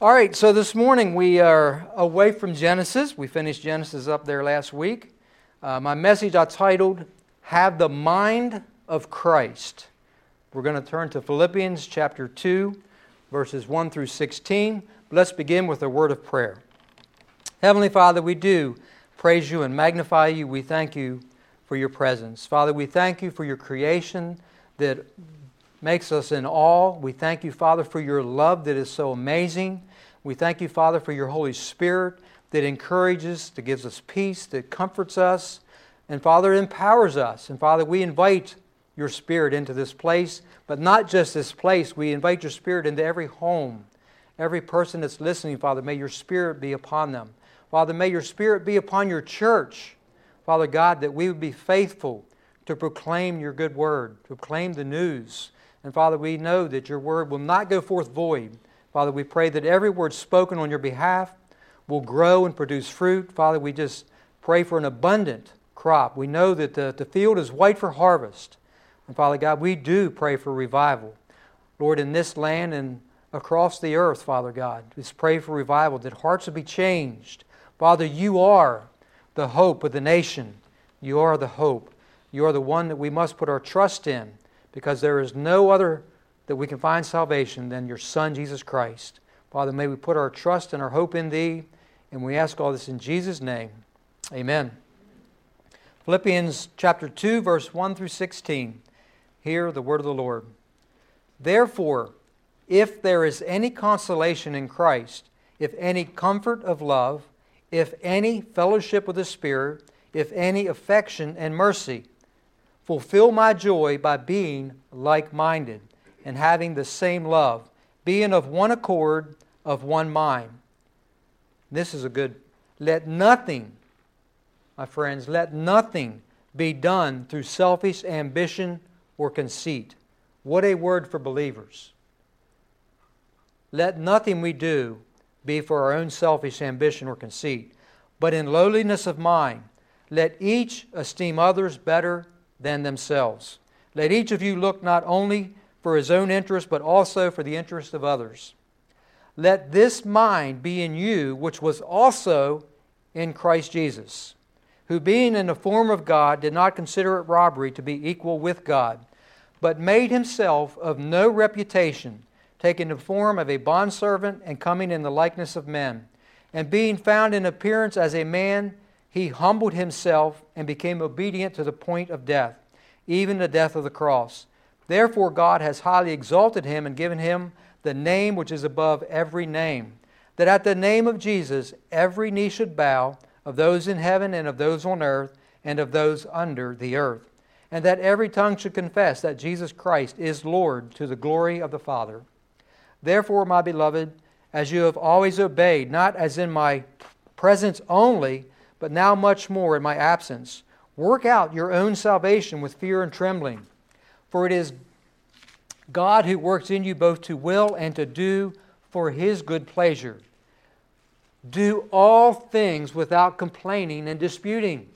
All right, so this morning we are away from Genesis. We finished Genesis up there last week. Uh, my message I titled, Have the Mind of Christ. We're going to turn to Philippians chapter 2, verses 1 through 16. Let's begin with a word of prayer. Heavenly Father, we do praise you and magnify you. We thank you for your presence. Father, we thank you for your creation that makes us in awe. We thank you, Father, for your love that is so amazing. We thank you, Father, for your Holy Spirit that encourages, that gives us peace, that comforts us, and Father, empowers us. And Father, we invite your Spirit into this place, but not just this place. We invite your Spirit into every home, every person that's listening, Father. May your Spirit be upon them. Father, may your Spirit be upon your church. Father God, that we would be faithful to proclaim your good word, to proclaim the news. And Father, we know that your word will not go forth void Father, we pray that every word spoken on your behalf will grow and produce fruit. Father, we just pray for an abundant crop. We know that the, the field is white for harvest. And Father God, we do pray for revival. Lord, in this land and across the earth, Father God, just pray for revival, that hearts will be changed. Father, you are the hope of the nation. You are the hope. You are the one that we must put our trust in because there is no other that we can find salvation than your Son, Jesus Christ. Father, may we put our trust and our hope in Thee, and we ask all this in Jesus' name. Amen. Philippians chapter 2, verse 1 through 16. Hear the word of the Lord. Therefore, if there is any consolation in Christ, if any comfort of love, if any fellowship with the Spirit, if any affection and mercy, fulfill my joy by being like minded and having the same love, being of one accord, of one mind. This is a good. Let nothing, my friends, let nothing be done through selfish ambition or conceit. What a word for believers. Let nothing we do be for our own selfish ambition or conceit, but in lowliness of mind, let each esteem others better than themselves. Let each of you look not only for his own interest, but also for the interest of others. Let this mind be in you, which was also in Christ Jesus, who being in the form of God did not consider it robbery to be equal with God, but made himself of no reputation, taking the form of a bondservant and coming in the likeness of men. And being found in appearance as a man, he humbled himself and became obedient to the point of death, even the death of the cross. Therefore, God has highly exalted him and given him the name which is above every name, that at the name of Jesus every knee should bow, of those in heaven and of those on earth and of those under the earth, and that every tongue should confess that Jesus Christ is Lord to the glory of the Father. Therefore, my beloved, as you have always obeyed, not as in my presence only, but now much more in my absence, work out your own salvation with fear and trembling. For it is God who works in you both to will and to do for his good pleasure. Do all things without complaining and disputing.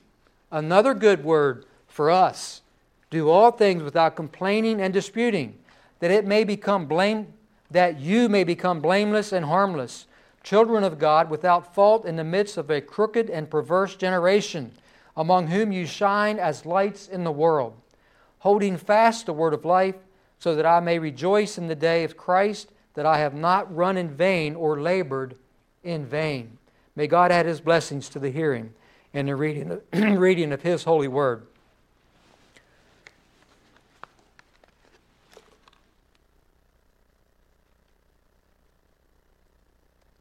Another good word for us. Do all things without complaining and disputing, that it may become blame that you may become blameless and harmless, children of God without fault in the midst of a crooked and perverse generation, among whom you shine as lights in the world holding fast the word of life, so that I may rejoice in the day of Christ, that I have not run in vain or labored in vain. May God add his blessings to the hearing and the reading of, reading of his holy word.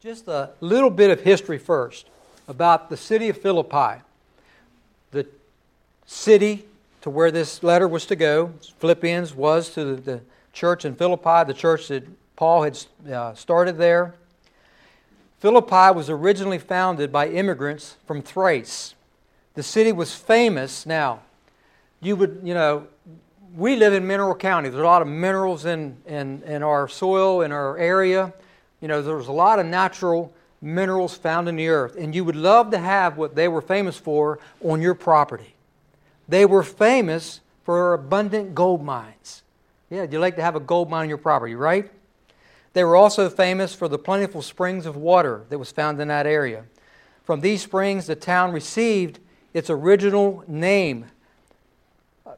Just a little bit of history first about the city of Philippi. The city to where this letter was to go. Philippians was to the, church in Philippi, the church that Paul had uh, started there. Philippi was originally founded by immigrants from Thrace. The city was famous. Now, you would, you know, we live in Mineral County. There's a lot of minerals in, in, in our soil, in our area. You know, there's a lot of natural minerals found in the earth. And you would love to have what they were famous for on your property. They were famous for abundant gold mines. Yeah, you like to have a gold mine on your property, right? They were also famous for the plentiful springs of water that was found in that area. From these springs, the town received its original name, uh,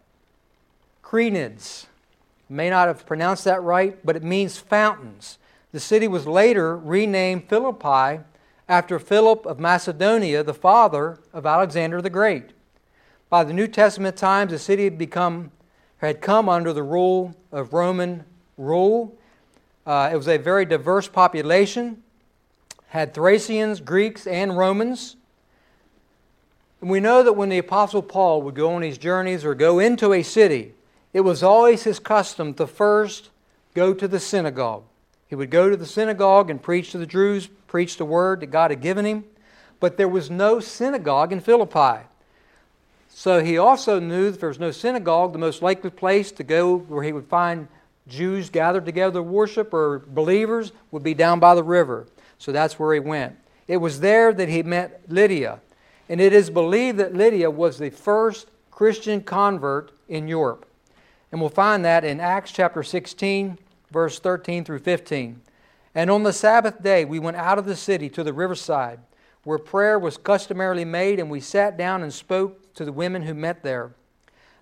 Crenids. May not have pronounced that right, but it means fountains. The city was later renamed Philippi after Philip of Macedonia, the father of Alexander the Great. By the New Testament times, the city had become had come under the rule of Roman rule. Uh, it was a very diverse population, had Thracians, Greeks, and Romans. And we know that when the Apostle Paul would go on his journeys or go into a city, it was always his custom to first go to the synagogue. He would go to the synagogue and preach to the Jews, preach the word that God had given him. But there was no synagogue in Philippi. So he also knew that there was no synagogue, the most likely place to go where he would find Jews gathered together to worship or believers would be down by the river. So that's where he went. It was there that he met Lydia. And it is believed that Lydia was the first Christian convert in Europe. And we'll find that in Acts chapter 16, verse 13 through 15. And on the Sabbath day, we went out of the city to the riverside, where prayer was customarily made, and we sat down and spoke to the women who met there.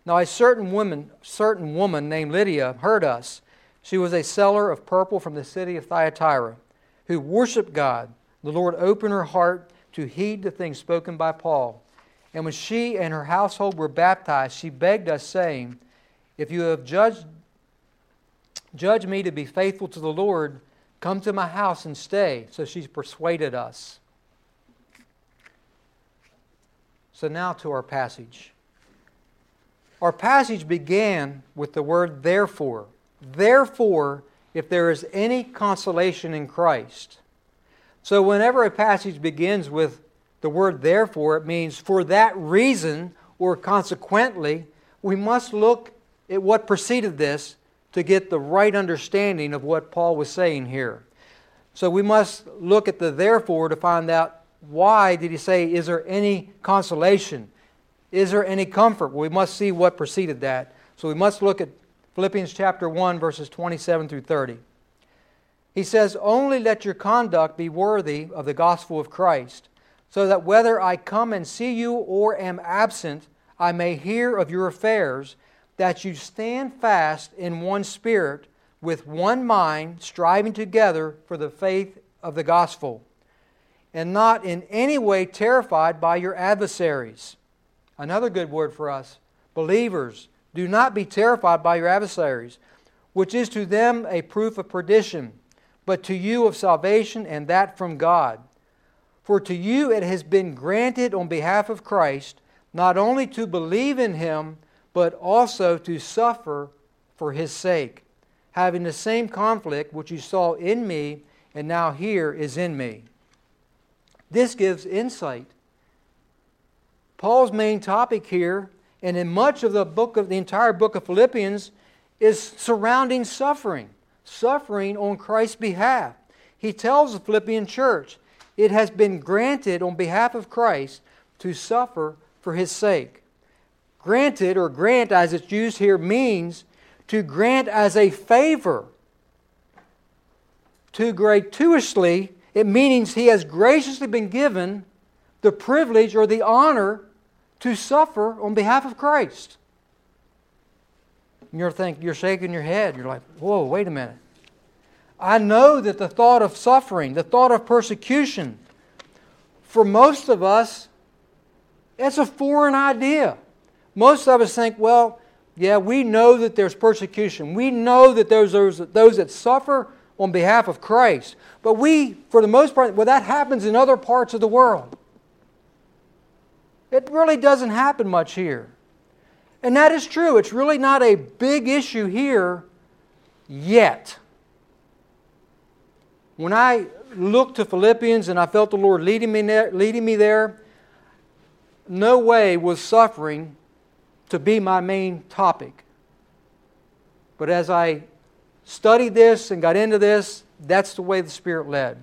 Now a certain woman, certain woman named Lydia heard us. She was a seller of purple from the city of Thyatira, who worshiped God. The Lord opened her heart to heed the things spoken by Paul. And when she and her household were baptized, she begged us, saying, If you have judged judge me to be faithful to the Lord, come to my house and stay. So she persuaded us. So now to our passage. Our passage began with the word therefore. Therefore, if there is any consolation in Christ. So whenever a passage begins with the word therefore, it means for that reason or consequently, we must look at what preceded this to get the right understanding of what Paul was saying here. So we must look at the therefore to find out why did he say, Is there any consolation? Is there any comfort? Well, we must see what preceded that. So we must look at Philippians chapter 1, verses 27 through 30. He says, Only let your conduct be worthy of the gospel of Christ, so that whether I come and see you or am absent, I may hear of your affairs, that you stand fast in one spirit, with one mind, striving together for the faith of the gospel and not in any way terrified by your adversaries. Another good word for us believers, do not be terrified by your adversaries, which is to them a proof of perdition, but to you of salvation, and that from God. For to you it has been granted on behalf of Christ not only to believe in him, but also to suffer for his sake, having the same conflict which you saw in me and now here is in me. This gives insight. Paul's main topic here, and in much of the book of the entire book of Philippians, is surrounding suffering, suffering on Christ's behalf. He tells the Philippian church, it has been granted on behalf of Christ to suffer for his sake. Granted, or grant as it's used here, means to grant as a favor, to gratuitously it means he has graciously been given the privilege or the honor to suffer on behalf of Christ. And you're thinking, you're shaking your head. You're like, whoa, wait a minute. I know that the thought of suffering, the thought of persecution, for most of us, it's a foreign idea. Most of us think, well, yeah, we know that there's persecution. We know that there's those, those that suffer on behalf of Christ. But we, for the most part, well, that happens in other parts of the world. It really doesn't happen much here. And that is true. It's really not a big issue here yet. When I looked to Philippians and I felt the Lord leading me there, leading me there no way was suffering to be my main topic. But as I studied this and got into this, that's the way the Spirit led.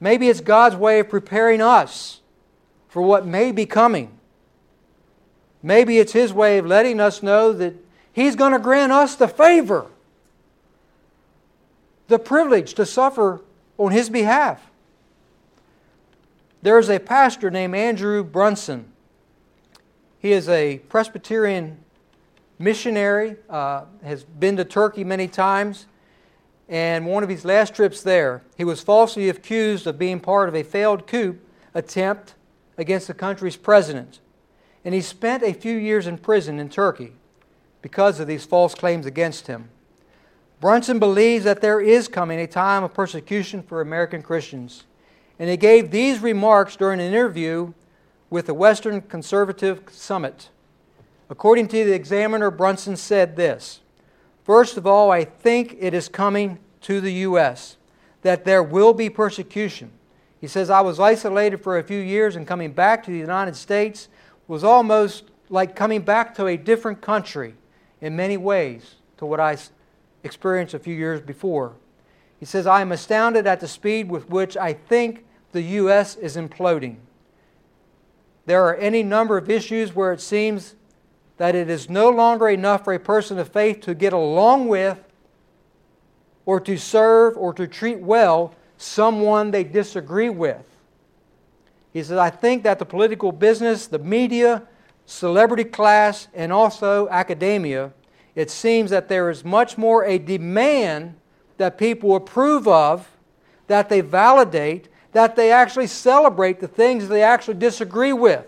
Maybe it's God's way of preparing us for what may be coming. Maybe it's His way of letting us know that He's going to grant us the favor. the privilege to suffer on his behalf. There is a pastor named Andrew Brunson. He is a Presbyterian missionary, uh, has been to Turkey many times, and one of his last trips there, he was falsely accused of being part of a failed coup attempt against the country's president. And he spent a few years in prison in Turkey because of these false claims against him. Brunson believes that there is coming a time of persecution for American Christians. And he gave these remarks during an interview with the Western Conservative Summit. According to the examiner, Brunson said this First of all, I think it is coming to the U.S., that there will be persecution. He says, I was isolated for a few years, and coming back to the United States was almost like coming back to a different country in many ways to what I experienced a few years before. He says, I am astounded at the speed with which I think the U.S. is imploding. There are any number of issues where it seems that it is no longer enough for a person of faith to get along with or to serve or to treat well someone they disagree with. He says, I think that the political business, the media, celebrity class, and also academia, it seems that there is much more a demand that people approve of, that they validate, that they actually celebrate the things they actually disagree with.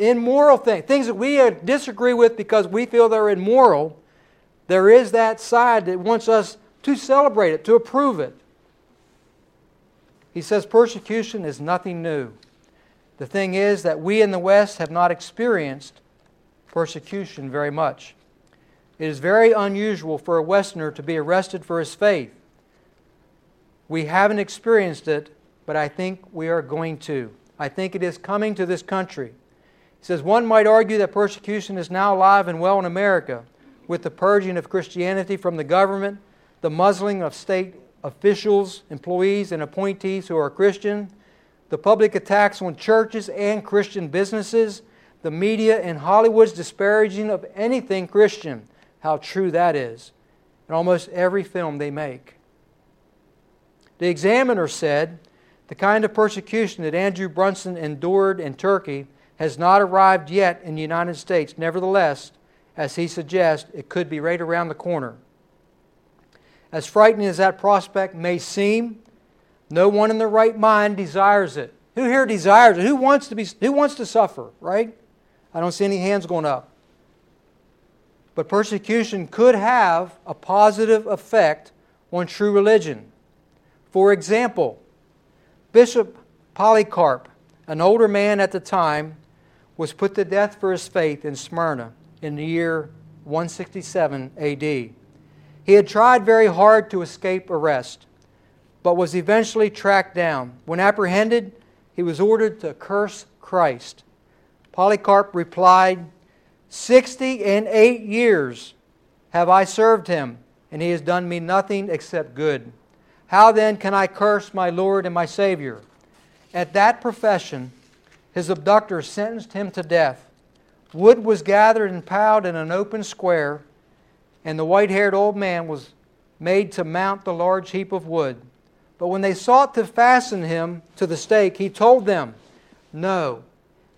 Immoral things, things that we uh, disagree with because we feel they're immoral, there is that side that wants us to celebrate it, to approve it. He says persecution is nothing new. The thing is that we in the West have not experienced persecution very much. It is very unusual for a Westerner to be arrested for his faith. We haven't experienced it, but I think we are going to. I think it is coming to this country. He says one might argue that persecution is now alive and well in America with the purging of Christianity from the government, the muzzling of state officials, employees, and appointees who are Christian, the public attacks on churches and Christian businesses, the media and Hollywood's disparaging of anything Christian. How true that is in almost every film they make. The examiner said the kind of persecution that Andrew Brunson endured in Turkey has not arrived yet in the United States. Nevertheless, as he suggests, it could be right around the corner. As frightening as that prospect may seem, no one in their right mind desires it. Who here desires it? Who wants to be who wants to suffer, right? I don't see any hands going up. But persecution could have a positive effect on true religion. For example, Bishop Polycarp, an older man at the time, was put to death for his faith in Smyrna in the year 167 AD. He had tried very hard to escape arrest, but was eventually tracked down. When apprehended, he was ordered to curse Christ. Polycarp replied, Sixty and eight years have I served him, and he has done me nothing except good. How then can I curse my Lord and my Savior? At that profession, his abductors sentenced him to death. Wood was gathered and piled in an open square, and the white haired old man was made to mount the large heap of wood. But when they sought to fasten him to the stake, he told them, No,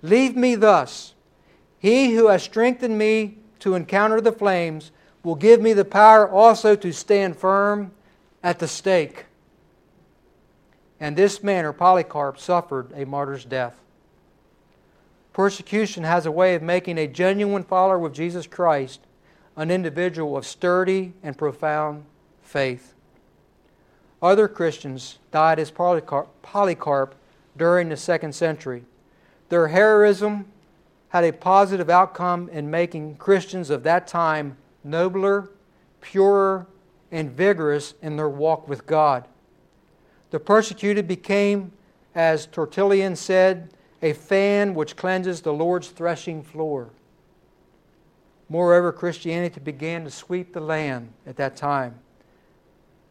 leave me thus. He who has strengthened me to encounter the flames will give me the power also to stand firm at the stake. And this man, or Polycarp, suffered a martyr's death. Persecution has a way of making a genuine follower of Jesus Christ an individual of sturdy and profound faith. Other Christians died as Polycarp, Polycarp during the second century. Their heroism had a positive outcome in making Christians of that time nobler, purer, and vigorous in their walk with God. The persecuted became, as Tertullian said, a fan which cleanses the Lord's threshing floor. Moreover, Christianity began to sweep the land at that time.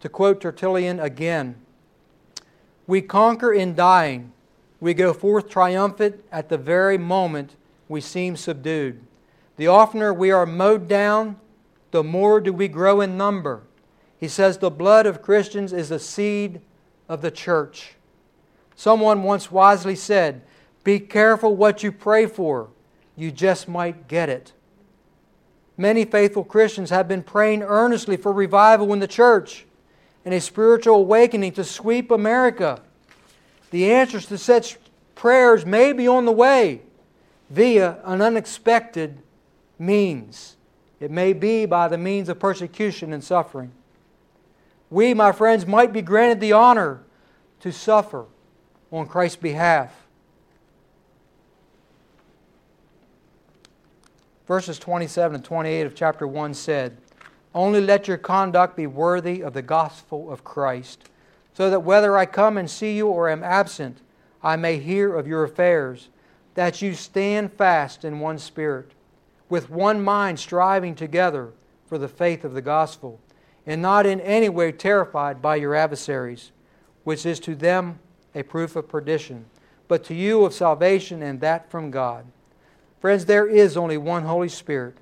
To quote Tertullian again, we conquer in dying. We go forth triumphant at the very moment we seem subdued. The oftener we are mowed down, the more do we grow in number. He says the blood of Christians is the seed of the church. Someone once wisely said, Be careful what you pray for, you just might get it. Many faithful Christians have been praying earnestly for revival in the church and a spiritual awakening to sweep America. The answers to such prayers may be on the way via an unexpected means. It may be by the means of persecution and suffering. We, my friends, might be granted the honor to suffer on Christ's behalf. Verses 27 and 28 of chapter 1 said, Only let your conduct be worthy of the gospel of Christ, so that whether I come and see you or am absent, I may hear of your affairs, that you stand fast in one spirit, with one mind striving together for the faith of the gospel, and not in any way terrified by your adversaries, which is to them a proof of perdition, but to you of salvation, and that from God. Friends, there is only one Holy Spirit.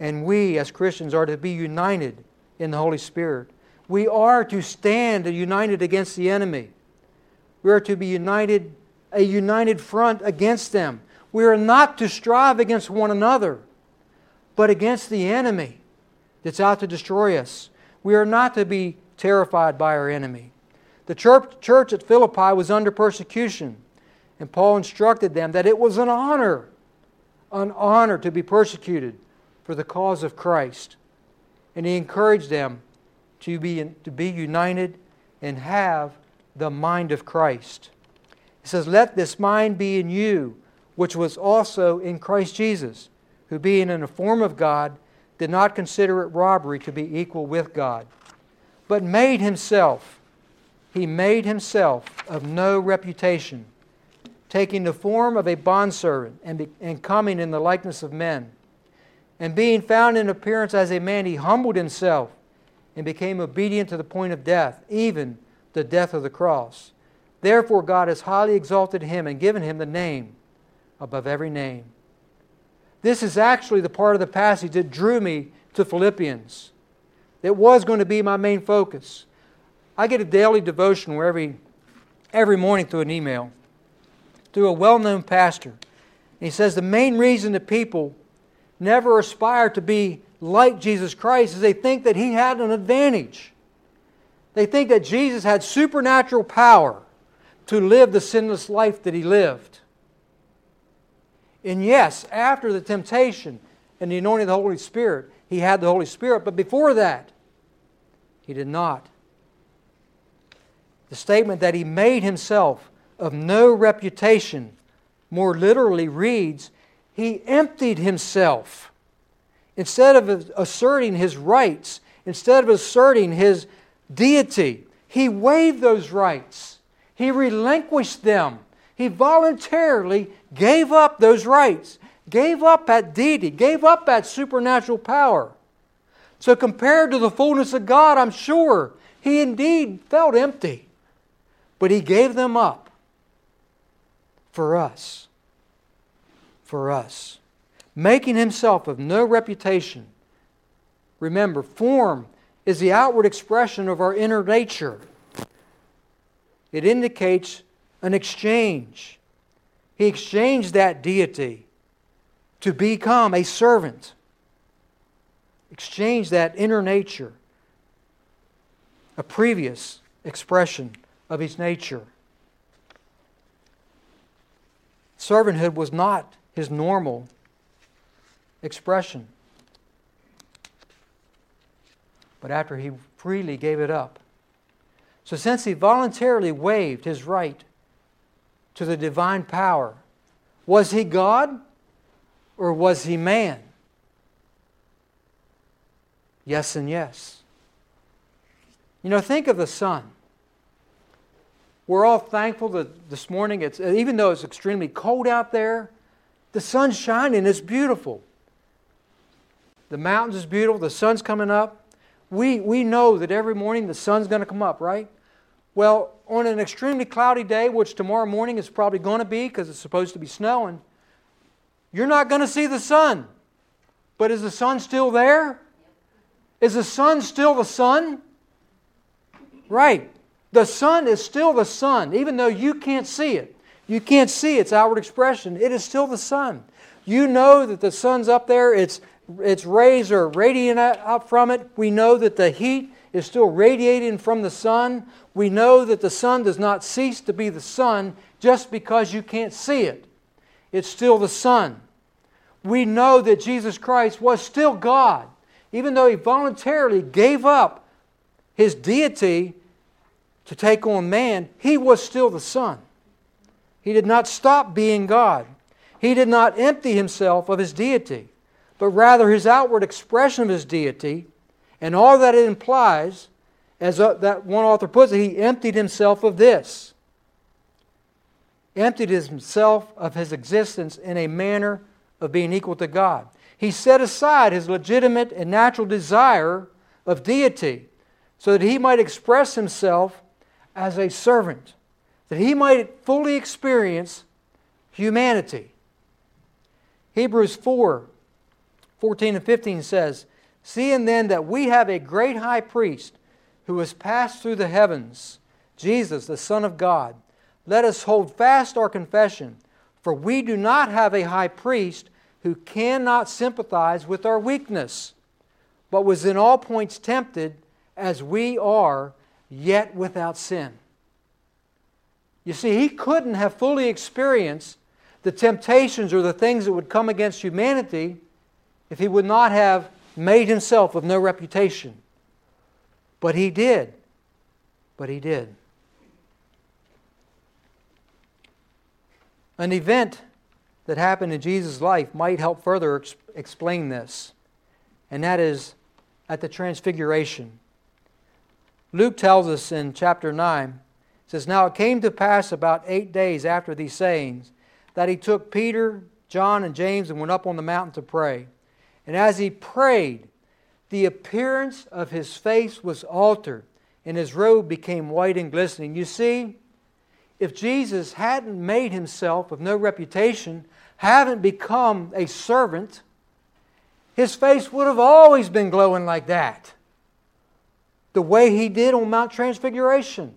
And we, as Christians, are to be united in the Holy Spirit. We are to stand united against the enemy. We are to be united, a united front against them. We are not to strive against one another, but against the enemy that's out to destroy us. We are not to be terrified by our enemy. The church, church at Philippi was under persecution, and Paul instructed them that it was an honor an honor to be persecuted for the cause of Christ. And he encouraged them to be, to be united and have the mind of Christ. He says, Let this mind be in you, which was also in Christ Jesus, who being in the form of God, did not consider it robbery to be equal with God, but made himself, he made himself of no reputation taking the form of a bondservant and, be, and coming in the likeness of men. And being found in appearance as a man, he humbled himself and became obedient to the point of death, even the death of the cross. Therefore, God has highly exalted him and given him the name above every name. This is actually the part of the passage that drew me to Philippians. It was going to be my main focus. I get a daily devotion where every, every morning through an email through a well known pastor. He says the main reason that people never aspire to be like Jesus Christ is they think that he had an advantage. They think that Jesus had supernatural power to live the sinless life that he lived. And yes, after the temptation and the anointing of the Holy Spirit, he had the Holy Spirit, but before that, he did not. The statement that he made himself of no reputation more literally reads, He emptied himself. Instead of asserting his rights, instead of asserting his deity, he waived those rights. He relinquished them. He voluntarily gave up those rights, gave up that deity, gave up that supernatural power. So, compared to the fullness of God, I'm sure he indeed felt empty. But he gave them up for us. For us. Making himself of no reputation. Remember, form is the outward expression of our inner nature. It indicates an exchange. He exchanged that deity to become a servant. Exchange that inner nature, a previous expression of his nature. Servanthood was not his normal expression. But after he freely gave it up. So, since he voluntarily waived his right to the divine power, was he God or was he man? Yes, and yes. You know, think of the sun. We're all thankful that this morning, it's, even though it's extremely cold out there, the sun's shining. It's beautiful. The mountains is beautiful. The sun's coming up. We, we know that every morning the sun's going to come up, right? Well, on an extremely cloudy day, which tomorrow morning is probably going to be because it's supposed to be snowing, you're not going to see the sun. But is the sun still there? Is the sun still the sun? Right. The sun is still the sun, even though you can't see it. You can't see its outward expression. It is still the sun. You know that the sun's up there, its, its rays are radiating out from it. We know that the heat is still radiating from the sun. We know that the sun does not cease to be the sun just because you can't see it. It's still the sun. We know that Jesus Christ was still God, even though he voluntarily gave up his deity to take on man, he was still the Son. He did not stop being God. He did not empty himself of his deity, but rather his outward expression of his deity and all that it implies, as uh, that one author puts it, he emptied himself of this. Emptied himself of his existence in a manner of being equal to God. He set aside his legitimate and natural desire of deity so that he might express himself as a servant, that he might fully experience humanity. Hebrews 4 14 and 15 says, Seeing then that we have a great high priest who has passed through the heavens, Jesus, the Son of God, let us hold fast our confession, for we do not have a high priest who cannot sympathize with our weakness, but was in all points tempted as we are, yet without sin. You see, he couldn't have fully experienced the temptations or the things that would come against humanity if he would not have made himself of no reputation. But he did. But he did. An event that happened in Jesus' life might help further ex- explain this, and that is at the Transfiguration. Luke tells us in chapter 9 says, Now it came to pass about eight days after these sayings that he took Peter, John, and James and went up on the mountain to pray. And as he prayed, the appearance of his face was altered, and his robe became white and glistening. You see, if Jesus hadn't made himself of no reputation, hadn't become a servant, his face would have always been glowing like that. The way he did on Mount Transfiguration.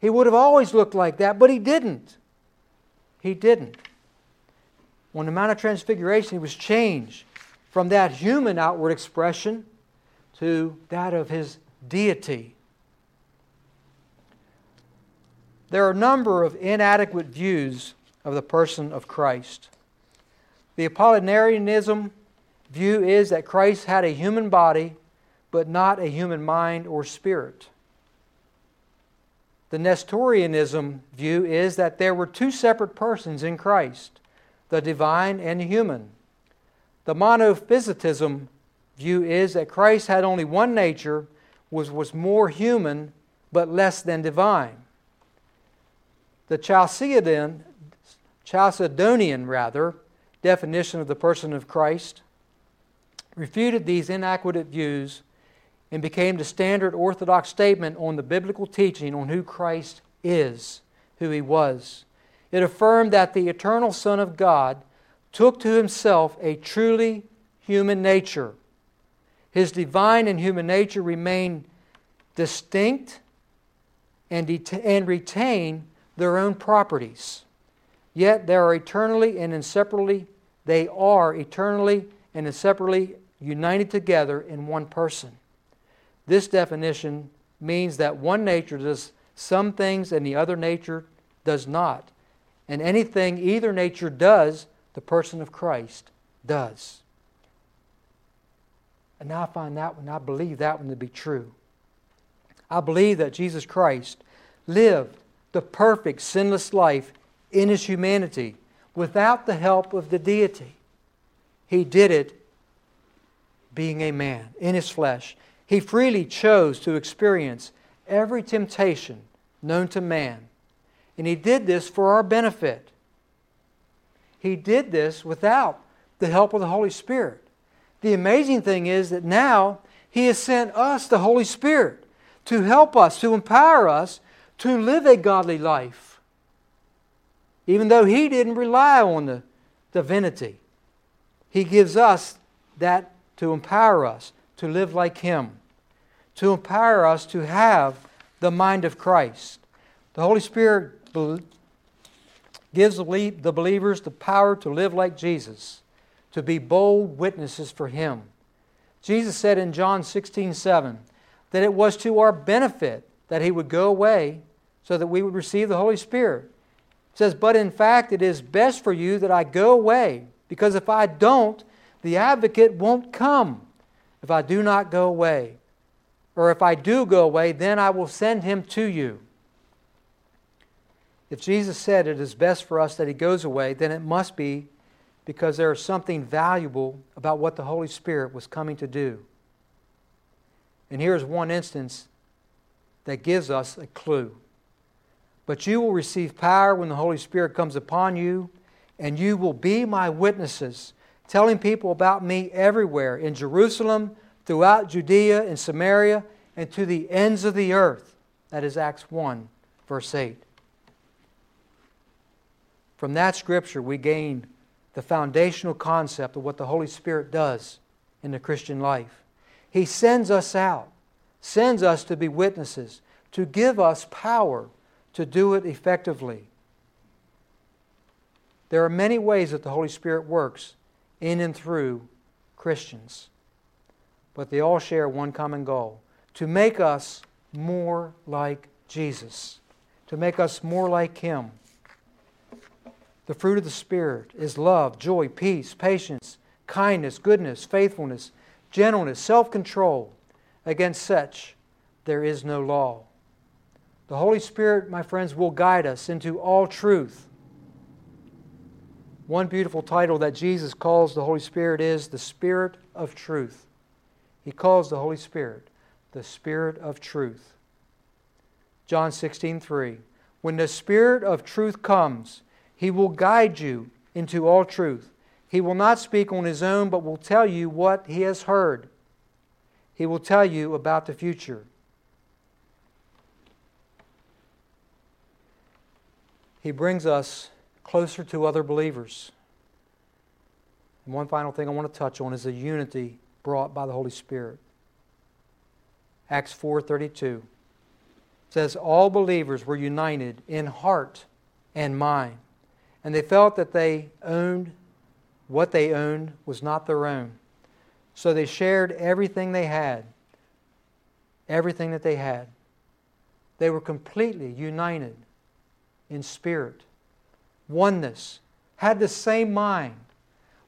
He would have always looked like that, but he didn't. He didn't. On the Mount of Transfiguration, he was changed from that human outward expression to that of his deity. There are a number of inadequate views of the person of Christ. The Apollinarianism view is that Christ had a human body, but not a human mind or spirit. The Nestorianism view is that there were two separate persons in Christ, the divine and human. The monophysitism view is that Christ had only one nature, was, was more human, but less than divine. The Chalcedonian, Chalcedonian rather, definition of the person of Christ refuted these inadequate views and became the standard orthodox statement on the biblical teaching on who Christ is, who he was. It affirmed that the eternal Son of God took to himself a truly human nature. His divine and human nature remain distinct and, det- and retain their own properties. Yet they are eternally and inseparably, they are eternally and inseparably united together in one person. This definition means that one nature does some things and the other nature does not. And anything either nature does, the person of Christ does. And now I find that one, I believe that one to be true. I believe that Jesus Christ lived the perfect, sinless life in his humanity without the help of the deity. He did it being a man in his flesh. He freely chose to experience every temptation known to man. And he did this for our benefit. He did this without the help of the Holy Spirit. The amazing thing is that now he has sent us the Holy Spirit to help us, to empower us to live a godly life. Even though he didn't rely on the divinity, he gives us that to empower us to live like Him, to empower us to have the mind of Christ. The Holy Spirit gives the believers the power to live like Jesus, to be bold witnesses for Him. Jesus said in John 16 7 that it was to our benefit that He would go away so that we would receive the Holy Spirit. It says, But in fact, it is best for you that I go away, because if I don't, the advocate won't come if I do not go away. Or if I do go away, then I will send him to you. If Jesus said it is best for us that he goes away, then it must be because there is something valuable about what the Holy Spirit was coming to do. And here's one instance that gives us a clue. But you will receive power when the Holy Spirit comes upon you, and you will be my witnesses, telling people about me everywhere in Jerusalem, throughout Judea and Samaria, and to the ends of the earth. That is Acts 1, verse 8. From that scripture, we gain the foundational concept of what the Holy Spirit does in the Christian life. He sends us out, sends us to be witnesses, to give us power to do it effectively. There are many ways that the Holy Spirit works in and through Christians, but they all share one common goal to make us more like Jesus, to make us more like Him. The fruit of the Spirit is love, joy, peace, patience, kindness, goodness, faithfulness, gentleness, self control. Against such there is no law. The Holy Spirit, my friends, will guide us into all truth. One beautiful title that Jesus calls the Holy Spirit is the Spirit of Truth. He calls the Holy Spirit the Spirit of Truth. John 16, 3. When the Spirit of truth comes, he will guide you into all truth. He will not speak on his own, but will tell you what he has heard. He will tell you about the future. he brings us closer to other believers. And one final thing I want to touch on is the unity brought by the Holy Spirit. Acts 4:32 says all believers were united in heart and mind, and they felt that they owned what they owned was not their own. So they shared everything they had. Everything that they had. They were completely united in spirit, oneness, had the same mind.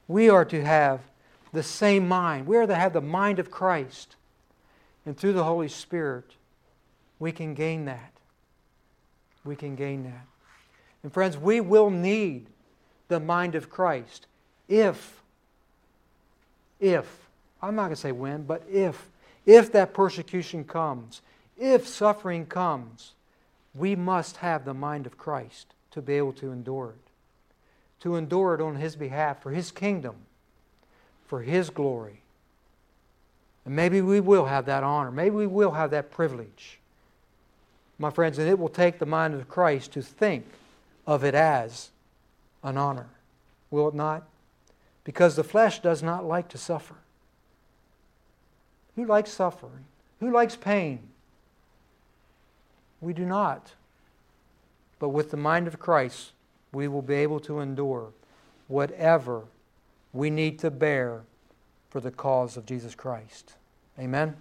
We are to have the same mind. We are to have the mind of Christ. And through the Holy Spirit, we can gain that. We can gain that. And friends, we will need the mind of Christ if, if, I'm not going to say when, but if, if that persecution comes, if suffering comes, we must have the mind of Christ to be able to endure it. To endure it on His behalf, for His kingdom, for His glory. And maybe we will have that honor. Maybe we will have that privilege. My friends, and it will take the mind of Christ to think of it as an honor. Will it not? Because the flesh does not like to suffer. Who likes suffering? Who likes pain? We do not. But with the mind of Christ, we will be able to endure whatever we need to bear for the cause of Jesus Christ. Amen.